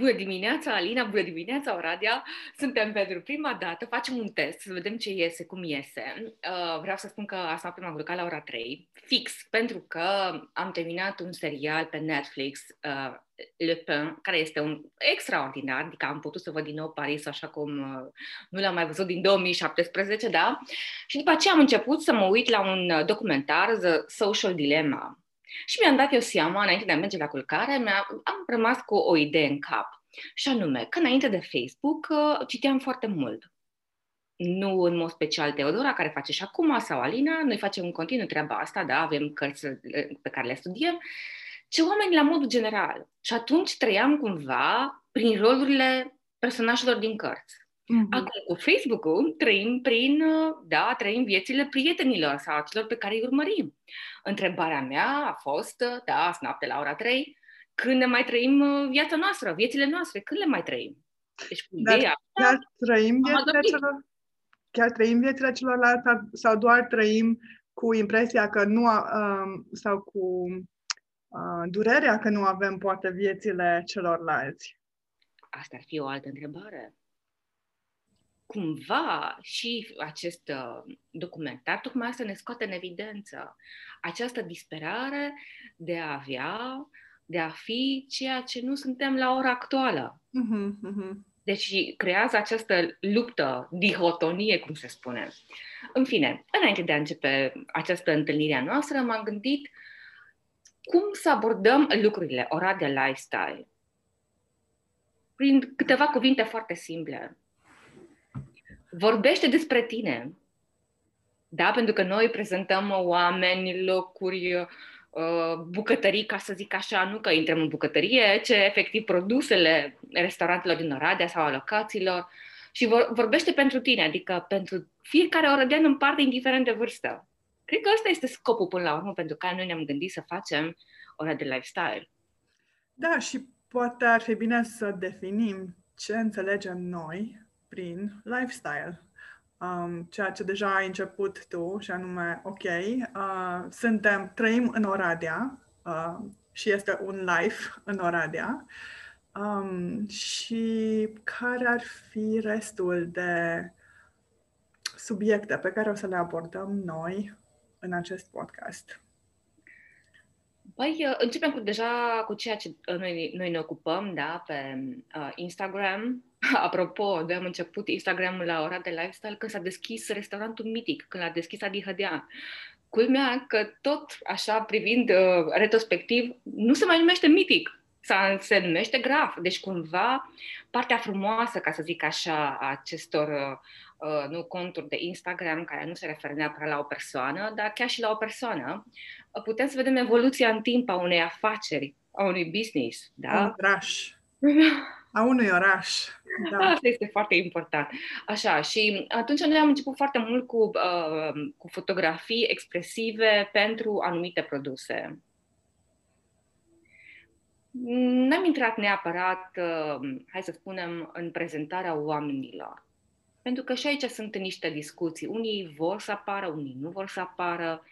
Bună dimineața, Alina, bună dimineața, Oradea! Suntem pentru prima dată, facem un test să vedem ce iese, cum iese. Uh, vreau să spun că asta prima am la ora 3, fix, pentru că am terminat un serial pe Netflix, uh, Le Pen, care este un extraordinar, adică am putut să văd din nou Paris așa cum uh, nu l-am mai văzut din 2017, da? Și după aceea am început să mă uit la un documentar, The Social Dilemma, și mi-am dat eu seama, înainte de a merge la culcare, am rămas cu o idee în cap. Și anume, că înainte de Facebook uh, citeam foarte mult. Nu în mod special Teodora, care face și acum, sau Alina, noi facem în continuu treaba asta, da, avem cărți uh, pe care le studiem, ce oameni la modul general. Și atunci trăiam cumva prin rolurile personajelor din cărți. Mm-hmm. Acum, cu Facebook-ul, trăim prin, uh, da, trăim viețile prietenilor sau celor pe care îi urmărim. Întrebarea mea a fost, uh, da, azi noapte la ora 3, când ne mai trăim uh, viața noastră, viețile noastre, când le mai trăim? Deci, cu Dar ideea chiar trăim viețile celor, chiar trăim viețile celorlalți sau doar trăim cu impresia că nu, um, sau cu uh, durerea că nu avem poate viețile celorlalți? Asta ar fi o altă întrebare cumva și acest uh, documentar tocmai asta ne scoate în evidență această disperare de a avea, de a fi ceea ce nu suntem la ora actuală. Uh-huh, uh-huh. Deci creează această luptă, dihotonie, cum se spune. În fine, înainte de a începe această întâlnire a noastră, m-am gândit cum să abordăm lucrurile, ora de lifestyle. Prin câteva cuvinte foarte simple vorbește despre tine. Da? Pentru că noi prezentăm oameni, locuri, uh, bucătării, ca să zic așa, nu că intrăm în bucătărie, ce efectiv produsele restaurantelor din Oradea sau a locațiilor și vor, vorbește pentru tine, adică pentru fiecare orădean în parte, indiferent de vârstă. Cred că ăsta este scopul până la urmă pentru care noi ne-am gândit să facem ora de lifestyle. Da, și poate ar fi bine să definim ce înțelegem noi prin lifestyle. Um, ceea ce deja ai început tu, și anume, ok, uh, suntem, trăim în Oradea uh, și este un life în Oradea. Um, și care ar fi restul de subiecte pe care o să le abordăm noi în acest podcast? Păi, uh, începem cu, deja cu ceea ce uh, noi, noi ne ocupăm, da, pe uh, Instagram. Apropo, de am început Instagramul la ora de lifestyle când s-a deschis restaurantul Mitic, când l-a deschis Adi Hădea. Culmea că tot așa, privind uh, retrospectiv, nu se mai numește Mitic, se numește Graf. Deci, cumva, partea frumoasă, ca să zic așa, a acestor uh, uh, nu conturi de Instagram care nu se referă neapărat la o persoană, dar chiar și la o persoană, uh, putem să vedem evoluția în timp a unei afaceri, a unui business. Da? Un oraș. A unui oraș. Da. Asta este foarte important. Așa, și atunci noi am început foarte mult cu, uh, cu fotografii expresive pentru anumite produse. N-am intrat neapărat, uh, hai să spunem, în prezentarea oamenilor. Pentru că și aici sunt niște discuții. Unii vor să apară, unii nu vor să apară.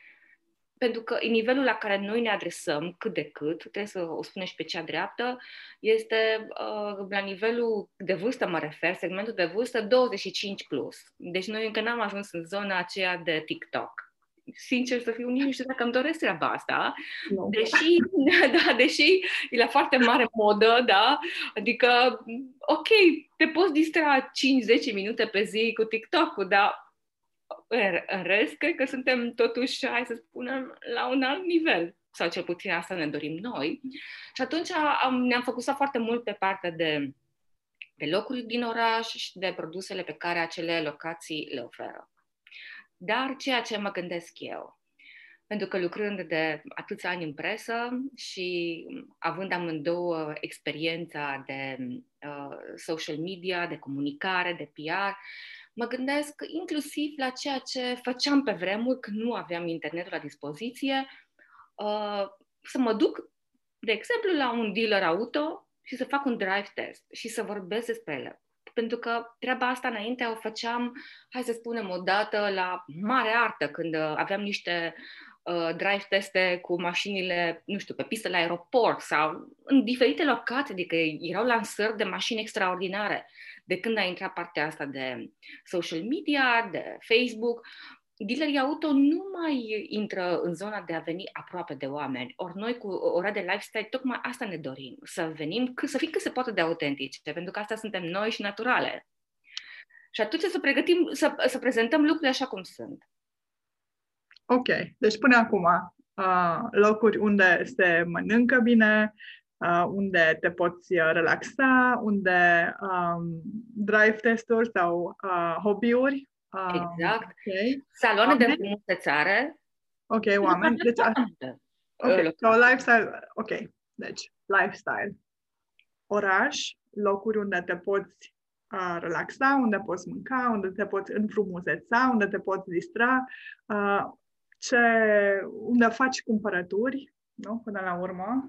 Pentru că nivelul la care noi ne adresăm, cât de cât, trebuie să o spunem și pe cea dreaptă, este uh, la nivelul de vârstă, mă refer, segmentul de vârstă 25 plus. Deci noi încă n-am ajuns în zona aceea de TikTok sincer să fiu, nici nu știu dacă îmi doresc treaba asta, no. deși, da, deși e la foarte mare modă, da, adică, ok, te poți distra 5-10 minute pe zi cu TikTok-ul, dar în rest, cred că suntem totuși, hai să spunem, la un alt nivel sau cel puțin asta ne dorim noi. Și atunci am, ne-am focusat foarte mult pe partea de, de locuri din oraș și de produsele pe care acele locații le oferă. Dar ceea ce mă gândesc eu, pentru că lucrând de atâția ani în presă și având amândouă experiența de uh, social media, de comunicare, de PR, mă gândesc inclusiv la ceea ce făceam pe vremuri când nu aveam internetul la dispoziție, uh, să mă duc, de exemplu, la un dealer auto și să fac un drive test și să vorbesc despre ele pentru că treaba asta înainte o făceam, hai să spunem, o dată la mare artă, când uh, aveam niște uh, drive teste cu mașinile, nu știu, pe pistă la aeroport sau în diferite locații, adică erau lansări de mașini extraordinare. De când a intrat partea asta de social media, de Facebook, dealerii auto nu mai intră în zona de a veni aproape de oameni. Ori noi cu ora de lifestyle tocmai asta ne dorim, să venim, să fim cât se poate de autentice, pentru că asta suntem noi și naturale. Și atunci să pregătim, să, să prezentăm lucrurile așa cum sunt. Ok, deci până acum, uh, locuri unde se mănâncă bine, uh, unde te poți relaxa, unde um, drive testuri sau uh, hobby-uri. Uh, exact. Okay. Saloane oameni? de frumusețare. Ok, oameni. Deci, a... ok, so lifestyle, ok, deci lifestyle. Oraș, locuri unde te poți uh, relaxa, unde poți mânca, unde te poți înfrumuseța, unde te poți distra, uh, ce, unde faci cumpărături, nu? până la urmă,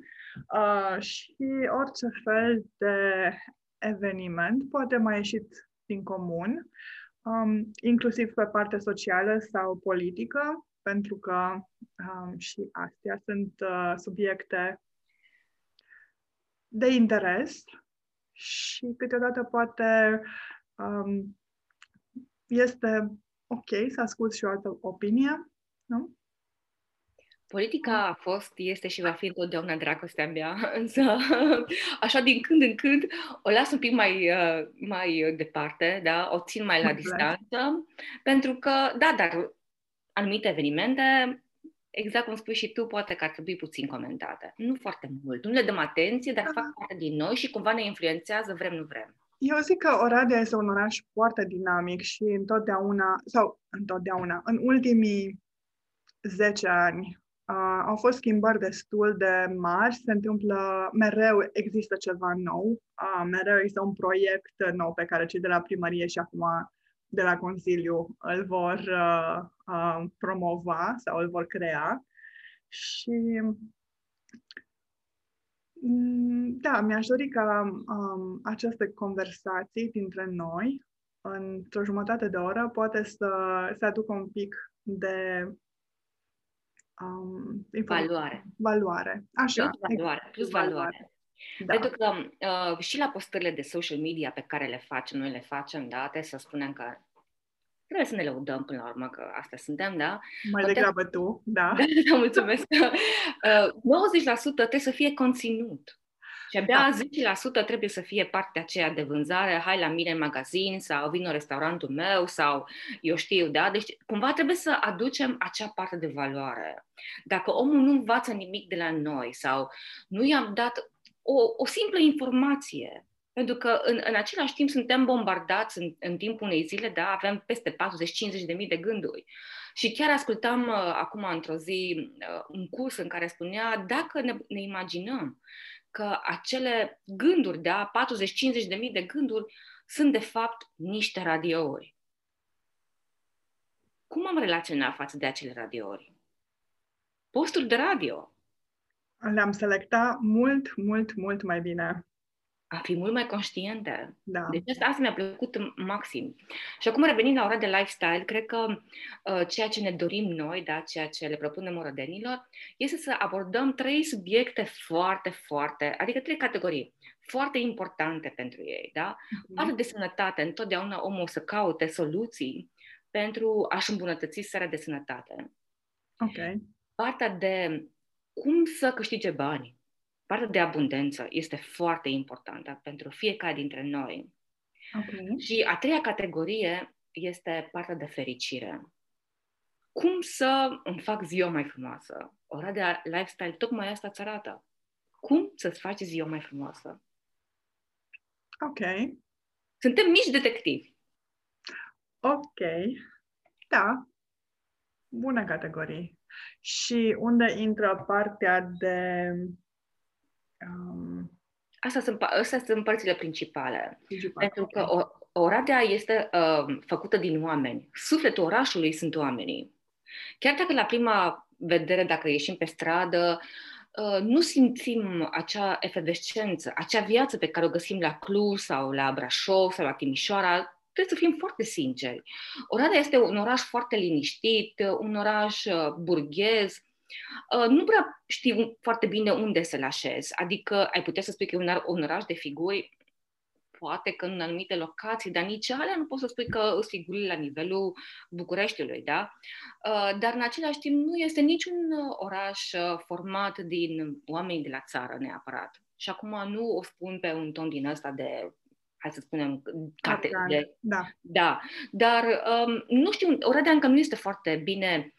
uh, și orice fel de eveniment poate mai ieșit din comun, um, inclusiv pe partea socială sau politică, pentru că um, și astea sunt uh, subiecte de interes și câteodată poate um, este ok să ascult și o altă opinie, nu? Politica a fost, este și va fi întotdeauna dragostea mea, însă așa din când în când o las un pic mai, uh, mai departe, da? o țin mai la distanță, pentru că, da, dar anumite evenimente, exact cum spui și tu, poate că ar trebui puțin comentate. Nu foarte mult, nu le dăm atenție, dar fac parte din noi și cumva ne influențează, vrem, nu vrem. Eu zic că Oradea este un oraș foarte dinamic și întotdeauna, sau întotdeauna, în ultimii 10 ani uh, au fost schimbări destul de mari, se întâmplă, mereu există ceva nou, uh, mereu există un proiect nou pe care cei de la primărie și acum de la Consiliu îl vor uh, uh, promova sau îl vor crea. Și mm, da, mi-aș dori ca um, aceste conversații dintre noi, într-o jumătate de oră, poate să, să aducă un pic de um, valoare. Valoare, așa. Plus valoare, plus valoare. Da. Pentru că uh, și la postările de social media pe care le facem, noi le facem, da, trebuie să spunem că trebuie să ne lăudăm până la urmă, că asta suntem, da? Mai Poate... degrabă tu, da. da, mulțumesc. Uh, 90% trebuie să fie conținut. Și abia da. 10% trebuie să fie partea aceea de vânzare, hai la mine în magazin sau vin în restaurantul meu sau eu știu, da? Deci cumva trebuie să aducem acea parte de valoare. Dacă omul nu învață nimic de la noi sau nu i-am dat o, o simplă informație, pentru că în, în același timp suntem bombardați în, în timpul unei zile, da, avem peste 40-50 de mii de gânduri. Și chiar ascultam uh, acum într-o zi uh, un curs în care spunea, dacă ne, ne imaginăm că acele gânduri, da, 40-50 de mii de gânduri, sunt de fapt niște radiouri. Cum am relaționat față de acele radiouri? Posturi de radio. Le-am selectat mult, mult, mult mai bine a fi mult mai conștientă. Da. Deci asta, asta mi-a plăcut maxim. Și acum revenind la ora de lifestyle, cred că uh, ceea ce ne dorim noi, da, ceea ce le propunem orădenilor, este să abordăm trei subiecte foarte, foarte, adică trei categorii foarte importante pentru ei. Da? Mm-hmm. Partea de sănătate, întotdeauna omul o să caute soluții pentru a-și îmbunătăți starea de sănătate. Okay. Partea de cum să câștige bani partea de abundență este foarte importantă pentru fiecare dintre noi. Okay. Și a treia categorie este partea de fericire. Cum să îmi fac ziua mai frumoasă? Ora de lifestyle tocmai asta îți arată. Cum să-ți faci ziua mai frumoasă? Ok. Suntem mici detectivi. Ok. Da. Bună categorie. Și unde intră partea de Um, Asta sunt, astea sunt părțile principale. principale. Pentru că o, Oradea este uh, făcută din oameni. Sufletul orașului sunt oamenii. Chiar dacă la prima vedere, dacă ieșim pe stradă, uh, nu simțim acea efervescență, acea viață pe care o găsim la Cluj sau la Brașov sau la Timișoara, trebuie să fim foarte sinceri. Oradea este un oraș foarte liniștit, un oraș uh, burghez, uh, nu prea știi foarte bine unde să-l așezi. Adică ai putea să spui că e un, un oraș de figuri, poate că în anumite locații, dar nici alea nu poți să spui că îți figurile la nivelul Bucureștiului, da? Uh, dar în același timp nu este niciun oraș uh, format din oameni de la țară neapărat. Și acum nu o spun pe un ton din ăsta de hai să spunem, cate, de, da. da. Dar um, nu știu, Oradea încă nu este foarte bine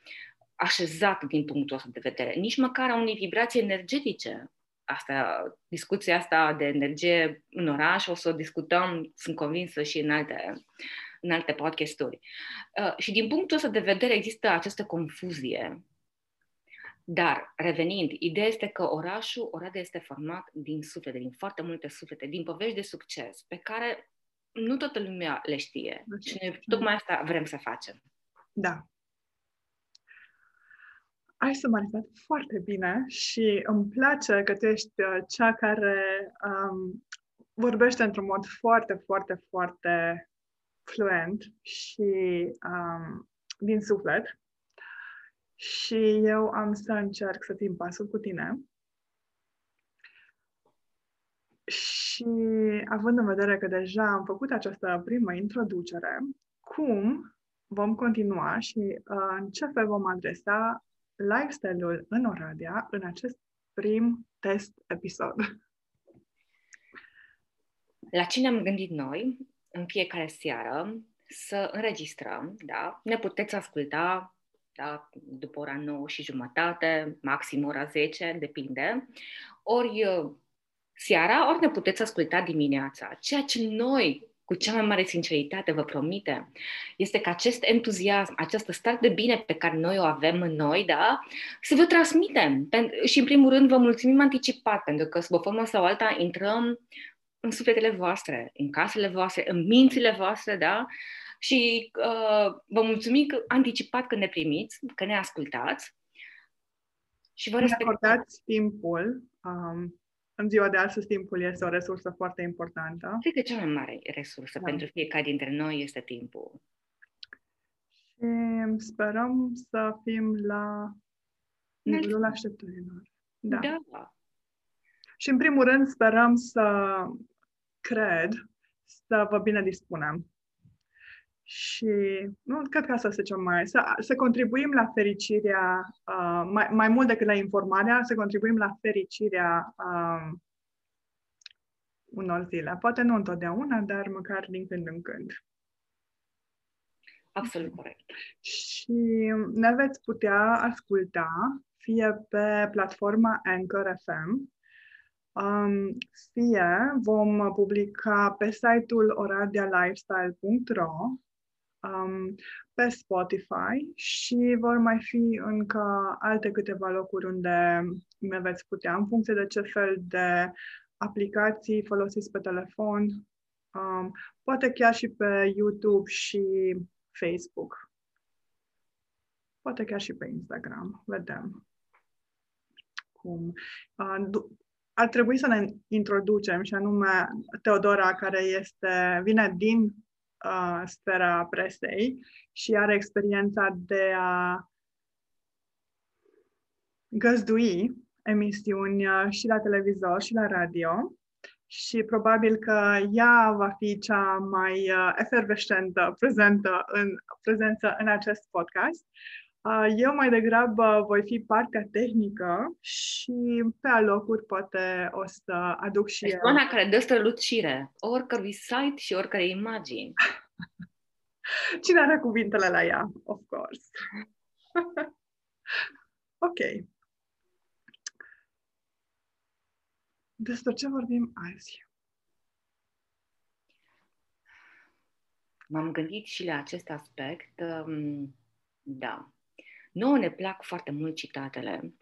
așezat din punctul ăsta de vedere, nici măcar a unei vibrații energetice. Asta, discuția asta de energie în oraș o să o discutăm, sunt convinsă, și în alte, în alte podcasturi. Uh, și din punctul ăsta de vedere există această confuzie dar, revenind, ideea este că orașul, Oradea este format din suflete, din foarte multe suflete, din povești de succes, pe care nu toată lumea le știe. Și noi tocmai asta vrem să facem. Da. Ai sumarizat foarte bine și îmi place că tu ești uh, cea care um, vorbește într-un mod foarte, foarte, foarte fluent și um, din suflet și eu am să încerc să țin pasul cu tine. Și având în vedere că deja am făcut această primă introducere, cum vom continua și uh, în ce fel vom adresa lifestyle-ul în Oradea în acest prim test episod? La cine am gândit noi în fiecare seară să înregistrăm, da? Ne puteți asculta da? după ora 9 și jumătate, maxim ora 10, depinde, ori uh, seara, ori ne puteți asculta dimineața. Ceea ce noi, cu cea mai mare sinceritate, vă promitem, este că acest entuziasm, această stare de bine pe care noi o avem în noi, da, să vă transmitem. Și, în primul rând, vă mulțumim anticipat, pentru că, sub o formă sau alta, intrăm în sufletele voastre, în casele voastre, în mințile voastre, da? și uh, vă mulțumim că, anticipat că ne primiți, că ne ascultați și vă respectați. acordați timpul. Um, în ziua de astăzi timpul este o resursă foarte importantă. Cred că cea mai mare resursă da. pentru fiecare dintre noi este timpul. Și sperăm să fim la nivelul așteptărilor. Da. da. Și în primul rând sperăm să cred, să vă bine dispunem și nu cred că asta să zicem mai, să, să contribuim la fericirea, uh, mai, mai mult decât la informarea, să contribuim la fericirea uh, unor zile. Poate nu întotdeauna, dar măcar din când în când. Absolut corect. Și ne veți putea asculta fie pe platforma Anchor FM, um, fie vom publica pe site-ul oradialifestyle.ro um, pe Spotify și vor mai fi încă alte câteva locuri unde ne veți putea, în funcție de ce fel de aplicații folosiți pe telefon, um, poate chiar și pe YouTube și Facebook. Poate chiar și pe Instagram. Vedem cum. Uh, ar trebui să ne introducem și anume Teodora, care este, vine din uh, sfera presei și are experiența de a găzdui emisiuni uh, și la televizor și la radio și probabil că ea va fi cea mai uh, efervescentă prezentă în, prezență în acest podcast. Eu mai degrabă voi fi partea tehnică și pe alocuri poate o să aduc și eu. Persoana care dă strălucire oricărui site și oricărei imagini. Cine are cuvintele la ea? Of course. ok. Despre ce vorbim azi? M-am gândit și la acest aspect. Um, da. Nouă ne plac foarte mult citatele,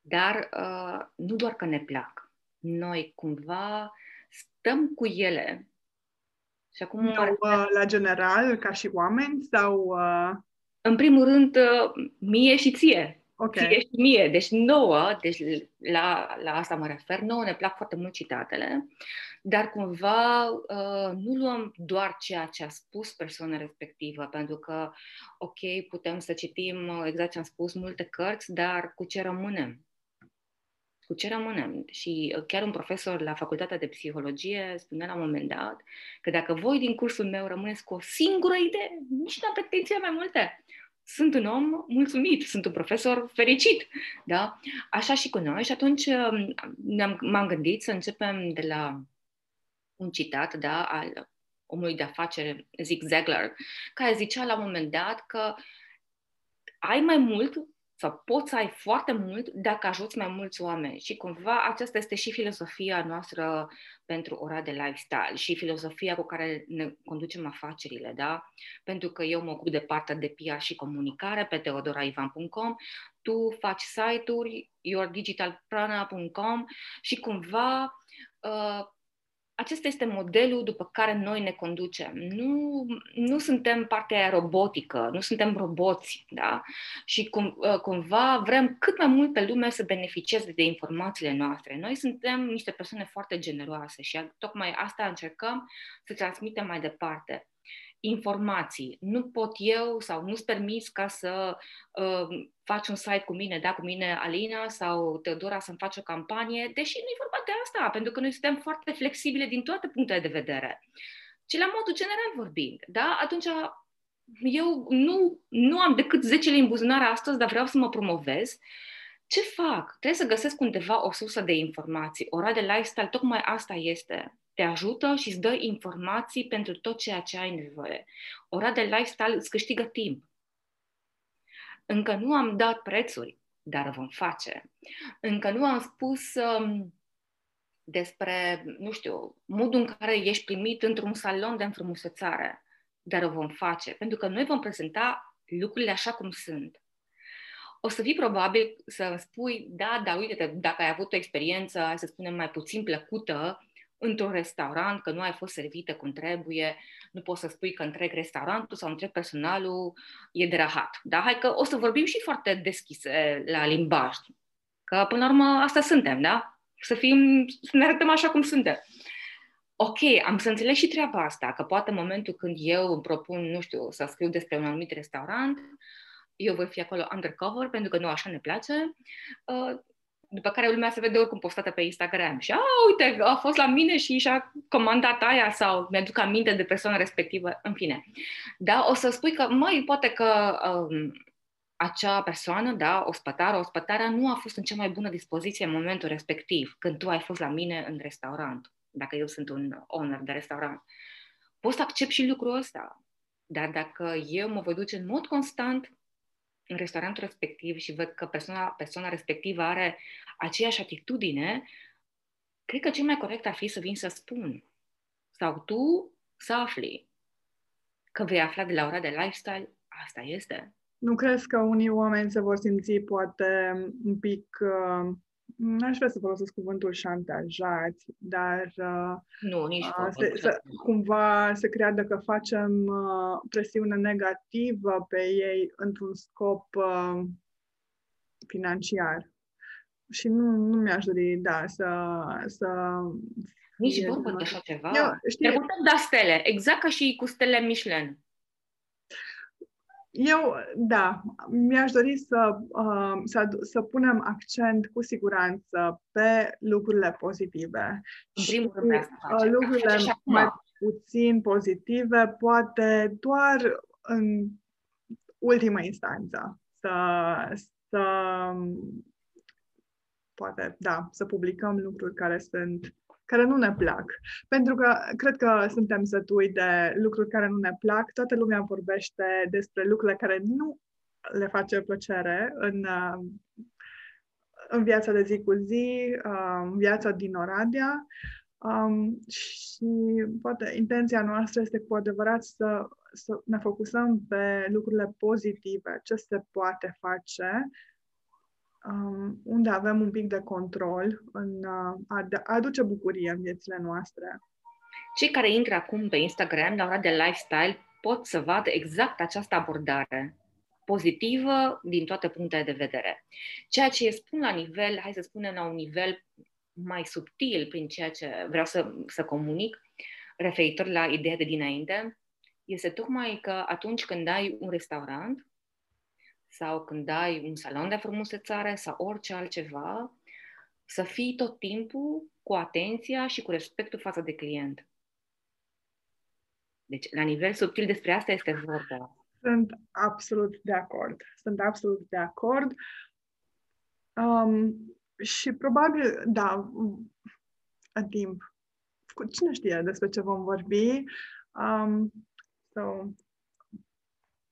dar uh, nu doar că ne plac. Noi cumva stăm cu ele. Și acum no, uh, la general, ca și oameni, sau... Uh... În primul rând, uh, mie și ție. Okay. Ție și mie. Deci nouă, deci la, la asta mă refer, nouă ne plac foarte mult citatele, dar cumva uh, nu luăm doar ceea ce a spus persoana respectivă, pentru că, ok, putem să citim uh, exact ce am spus, multe cărți, dar cu ce rămânem? cu ce rămânem? Și uh, chiar un profesor la Facultatea de Psihologie spunea la un moment dat că dacă voi din cursul meu rămâneți cu o singură idee, nici nu am pretenție mai multe. Sunt un om mulțumit, sunt un profesor fericit. Da? Așa și cu noi și atunci um, m-am gândit să începem de la un citat da, al omului de afaceri Zig Ziglar, care zicea la un moment dat că ai mai mult sau poți să ai foarte mult dacă ajuți mai mulți oameni. Și cumva aceasta este și filosofia noastră pentru ora de lifestyle și filosofia cu care ne conducem afacerile, da? Pentru că eu mă ocup de partea de PR și comunicare pe teodoraivan.com, tu faci site-uri, yourdigitalprana.com și cumva uh, acesta este modelul după care noi ne conducem. Nu, nu suntem partea robotică, nu suntem roboți, da? Și cum, ă, cumva vrem cât mai multă lume să beneficieze de informațiile noastre. Noi suntem niște persoane foarte generoase și tocmai asta încercăm să transmitem mai departe informații. Nu pot eu sau nu-ți permis ca să uh, faci un site cu mine, da, cu mine Alina sau Teodora să-mi faci o campanie, deși nu e vorba de asta, pentru că noi suntem foarte flexibile din toate punctele de vedere. Și la modul general vorbind, da, atunci eu nu, nu am decât 10 în buzunar astăzi, dar vreau să mă promovez. Ce fac? Trebuie să găsesc undeva o sursă de informații. Ora de lifestyle, tocmai asta este te ajută și îți dă informații pentru tot ceea ce ai nevoie. Ora de lifestyle îți câștigă timp. Încă nu am dat prețuri, dar vom face. Încă nu am spus um, despre, nu știu, modul în care ești primit într-un salon de înfrumusețare, dar o vom face. Pentru că noi vom prezenta lucrurile așa cum sunt. O să fii probabil să spui, da, dar uite, dacă ai avut o experiență, hai să spunem, mai puțin plăcută, într-un restaurant, că nu ai fost servită cum trebuie, nu poți să spui că întreg restaurantul sau întreg personalul e de rahat. Da? Hai că o să vorbim și foarte deschise la limbaj. Că până la urmă asta suntem, da? Să fim, să ne arătăm așa cum suntem. Ok, am să înțeleg și treaba asta, că poate în momentul când eu îmi propun, nu știu, să scriu despre un anumit restaurant, eu voi fi acolo undercover, pentru că nu așa ne place. Uh, după care lumea se vede oricum postată pe Instagram și, a, uite, a fost la mine și și-a comandat aia sau mi-aduc aminte de persoana respectivă, în fine. Da, o să spui că, mai poate că um, acea persoană, da, ospătară, ospătarea nu a fost în cea mai bună dispoziție în momentul respectiv, când tu ai fost la mine în restaurant, dacă eu sunt un owner de restaurant. Poți să accept și lucrul ăsta, dar dacă eu mă voi duce în mod constant în restaurantul respectiv și văd că persoana, persoana respectivă are aceeași atitudine, cred că cel mai corect ar fi să vin să spun. Sau tu să afli că vei afla de la ora de lifestyle, asta este. Nu crezi că unii oameni se vor simți poate un pic uh, N-aș vrea să folosesc cuvântul șantajați, dar uh, nu, nici uh, se, să, cumva se creadă că facem uh, presiune negativă pe ei într-un scop uh, financiar. Și nu, nu mi-aș dori, da, să... să nici vorbă de așa ceva. Eu, știi, Te da stele, exact ca și cu stele Michelin. Eu, da, mi-aș dori să, uh, să, să punem accent cu siguranță pe lucrurile pozitive. În primul rând, uh, lucrurile mai puțin pozitive, poate doar în ultima instanță. Să, să poate, da, să publicăm lucruri care sunt care nu ne plac. Pentru că cred că suntem sătui de lucruri care nu ne plac. Toată lumea vorbește despre lucrurile care nu le face plăcere în, în viața de zi cu zi, în viața din Oradea. Um, și poate intenția noastră este cu adevărat să, să ne focusăm pe lucrurile pozitive, ce se poate face um, unde avem un pic de control în uh, a, a aduce bucurie în viețile noastre. Cei care intră acum pe Instagram la ora de lifestyle pot să vadă exact această abordare. pozitivă din toate punctele de vedere. Ceea ce spun la nivel, hai să spunem, la un nivel mai subtil prin ceea ce vreau să, să comunic, referitor la ideea de dinainte, este tocmai că atunci când ai un restaurant sau când ai un salon de frumusețare sau orice altceva, să fii tot timpul cu atenția și cu respectul față de client. Deci, la nivel subtil, despre asta este vorba. Sunt absolut de acord. Sunt absolut de acord. Um, și probabil, da, în timp. Cu cine știe despre ce vom vorbi? Um, so,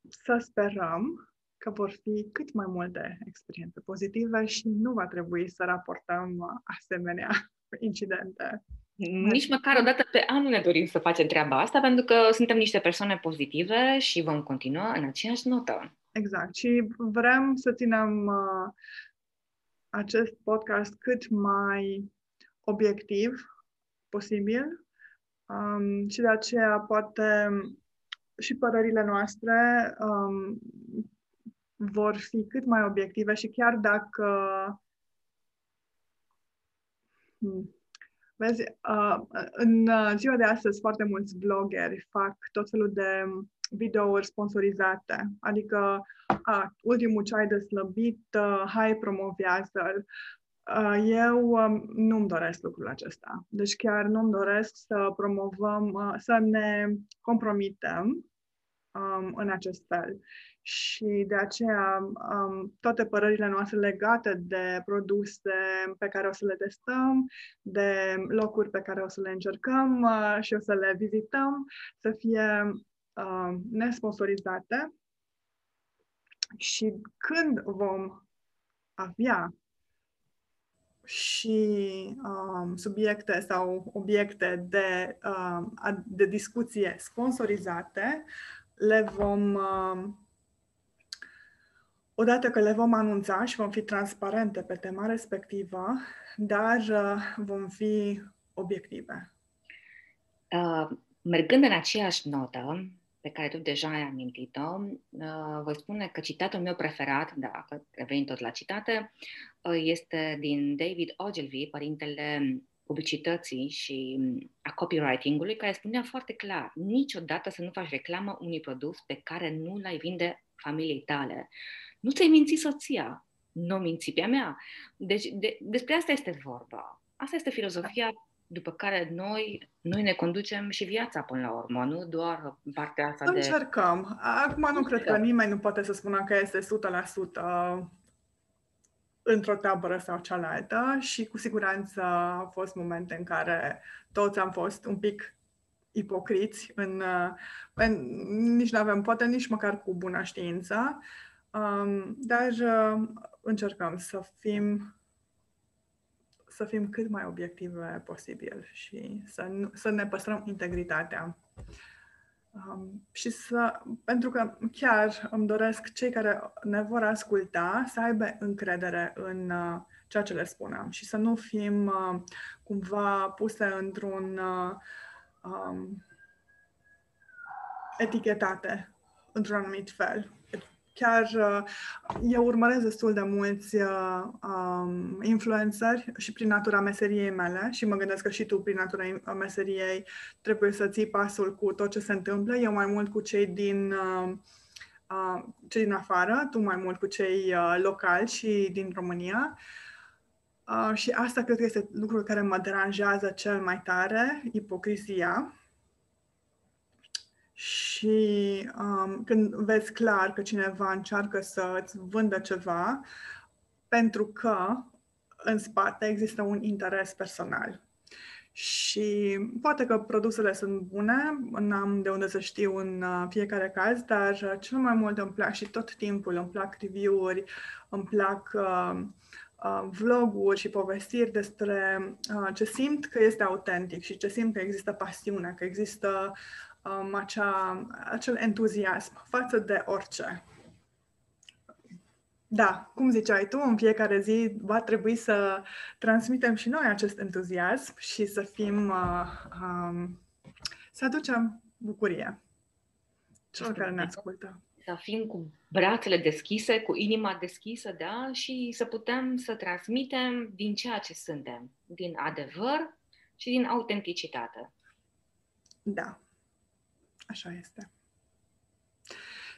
să sperăm că vor fi cât mai multe experiențe pozitive și nu va trebui să raportăm asemenea incidente. Nici măcar o dată pe an nu ne dorim să facem treaba asta, pentru că suntem niște persoane pozitive și vom continua în aceeași notă. Exact. Și vrem să ținem uh, acest podcast cât mai obiectiv posibil um, și de aceea poate și părerile noastre um, vor fi cât mai obiective și chiar dacă hmm, Vezi, uh, în ziua de astăzi foarte mulți bloggeri fac tot felul de videouri sponsorizate, adică a, ultimul ceai de slăbit, uh, hai promovează-l. Uh, eu um, nu-mi doresc lucrul acesta. Deci chiar nu-mi doresc să promovăm, uh, să ne compromitem um, în acest fel și de aceea um, toate părerile noastre legate de produse pe care o să le testăm, de locuri pe care o să le încercăm uh, și o să le vizităm, să fie uh, nesponsorizate. Și când vom avea și um, subiecte sau obiecte de, um, de discuție sponsorizate, le vom um, Odată că le vom anunța și vom fi transparente pe tema respectivă, dar uh, vom fi obiective. Uh, mergând în aceeași notă, pe care tu deja ai amintit-o, uh, voi spune că citatul meu preferat, dacă reveni tot la citate, uh, este din David Ogilvy, părintele publicității și a copywriting-ului, care spunea foarte clar, niciodată să nu faci reclamă unui produs pe care nu l-ai vinde familiei tale. Nu ți-ai mințit soția, nu minți pe a mea. Deci de, despre asta este vorba. Asta este filozofia după care noi, noi ne conducem și viața până la urmă, nu doar partea asta de... Încercăm. Acum nu cred că nimeni nu poate să spună că este 100% într-o tabără sau cealaltă și cu siguranță au fost momente în care toți am fost un pic ipocriți, în, în, nici nu avem, poate nici măcar cu bună știință, Um, dar uh, încercăm să fim să fim cât mai obiective posibil și să, nu, să ne păstrăm integritatea. Um, și să, pentru că chiar îmi doresc cei care ne vor asculta să aibă încredere în uh, ceea ce le spunem și să nu fim uh, cumva puse într-un uh, um, etichetate într-un anumit fel chiar uh, eu urmăresc destul de mulți uh, um, influenceri și prin natura meseriei mele și mă gândesc că și tu prin natura meseriei trebuie să ții pasul cu tot ce se întâmplă. Eu mai mult cu cei din uh, uh, cei din afară, tu mai mult cu cei uh, locali și din România. Uh, și asta cred că este lucrul care mă deranjează cel mai tare, ipocrizia și um, când vezi clar că cineva încearcă să-ți vândă ceva, pentru că în spate există un interes personal. Și poate că produsele sunt bune, n-am de unde să știu în uh, fiecare caz, dar uh, cel mai mult îmi plac și tot timpul îmi plac review-uri, îmi plac uh, uh, vloguri și povestiri despre uh, ce simt că este autentic și ce simt că există pasiune, că există um, acea, acel entuziasm față de orice. Da, cum ziceai tu, în fiecare zi va trebui să transmitem și noi acest entuziasm și să fim, uh, um, să aducem bucurie celor care ne ascultă. să fim cu brațele deschise, cu inima deschisă, da, și să putem să transmitem din ceea ce suntem, din adevăr și din autenticitate. Da, așa este.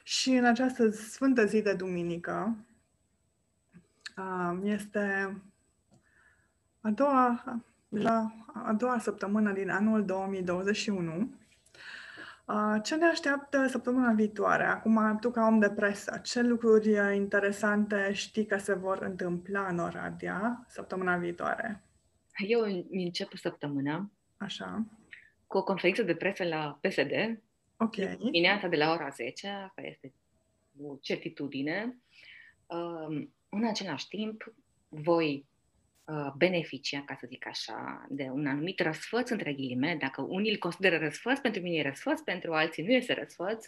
Și în această sfântă zi de duminică este a doua, la a doua săptămână din anul 2021 ce ne așteaptă săptămâna viitoare? Acum, tu ca om de presă, ce lucruri interesante știi că se vor întâmpla în Oradea săptămâna viitoare? Eu încep săptămâna Așa. cu o conferință de presă la PSD. Ok. Dimineața de la ora 10, asta este o certitudine. În același timp, voi Uh, beneficia, ca să zic așa, de un anumit răsfăț, între ghilimele, dacă unii îl consideră răsfăț, pentru mine e răsfăț, pentru alții nu este răsfăț,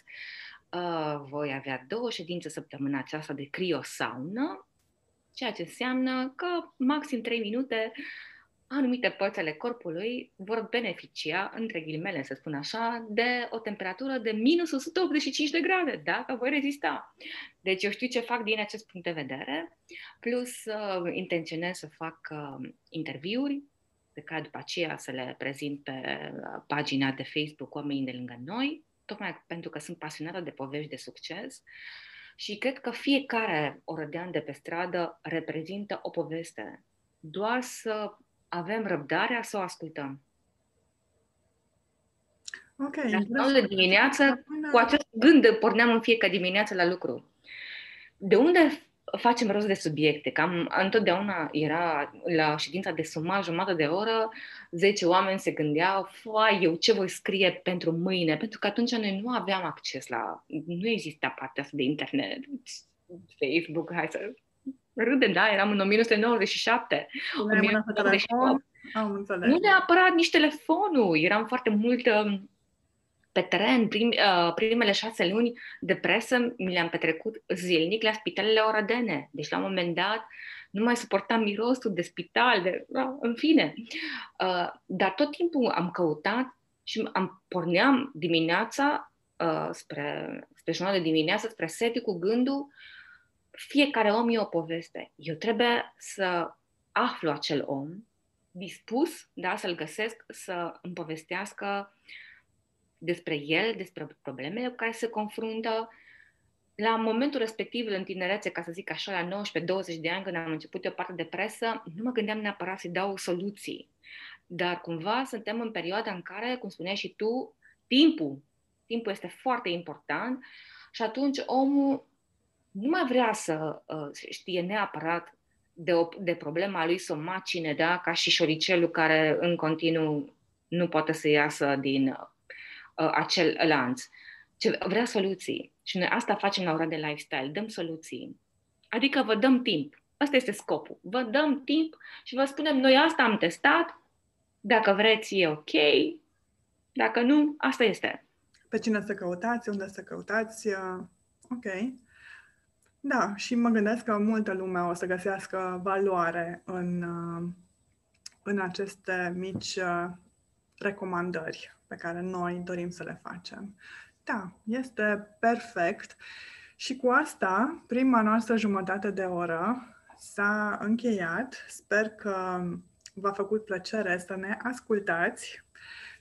uh, voi avea două ședințe săptămâna aceasta de criosaună, ceea ce înseamnă că maxim 3 minute anumite părți ale corpului vor beneficia, între ghilimele să spun așa, de o temperatură de minus 185 de grade, dacă voi rezista. Deci eu știu ce fac din acest punct de vedere, plus uh, intenționez să fac uh, interviuri pe care după aceea să le prezint pe uh, pagina de Facebook oamenii de lângă noi, tocmai pentru că sunt pasionată de povești de succes și cred că fiecare orădean de pe stradă reprezintă o poveste. Doar să avem răbdarea să o ascultăm. Ok. La de dimineață, cu acest gând porneam în fiecare dimineață la lucru. De unde facem rost de subiecte? Cam întotdeauna era la ședința de sumar jumătate de oră, 10 oameni se gândeau, foai, eu ce voi scrie pentru mâine? Pentru că atunci noi nu aveam acces la, nu exista partea asta de internet, Facebook, hai să râdem, da, eram în 1997. 1998. Nu neapărat nici telefonul, eram foarte mult um, pe teren, prim, uh, primele șase luni de presă mi le-am petrecut zilnic la spitalele oradene. Deci, la un moment dat, nu mai suportam mirosul de spital, de, uh, în fine. Uh, dar tot timpul am căutat și am porneam dimineața uh, spre, spre jurnal de dimineață, spre seti cu gândul fiecare om e o poveste. Eu trebuie să aflu acel om dispus, da, să-l găsesc, să îmi povestească despre el, despre problemele cu care se confruntă. La momentul respectiv, în tinerețe, ca să zic așa, la 19-20 de ani, când am început eu parte de presă, nu mă gândeam neapărat să-i dau soluții. Dar cumva suntem în perioada în care, cum spuneai și tu, timpul, timpul este foarte important și atunci omul nu mai vrea să uh, știe neapărat de, o, de problema lui să o macine, da? ca și șoricelul care în continuu nu poate să iasă din uh, acel lanț. Ce, vrea soluții. Și noi asta facem la ora de lifestyle, dăm soluții. Adică vă dăm timp. Asta este scopul. Vă dăm timp și vă spunem, noi asta am testat, dacă vreți e ok, dacă nu, asta este. Pe cine să căutați, unde să căutați, uh, ok. Da, și mă gândesc că multă lume o să găsească valoare în, uh, în aceste mici uh, recomandări pe care noi dorim să le facem. Da, este perfect. Și cu asta, prima noastră jumătate de oră s-a încheiat. Sper că v-a făcut plăcere să ne ascultați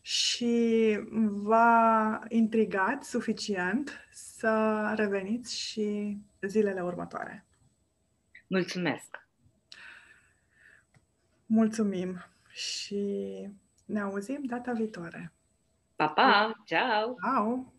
și v-a intrigat suficient să reveniți și zilele următoare. Mulțumesc! Mulțumim și ne auzim data viitoare. Pa, pa! Ciao! Ciao!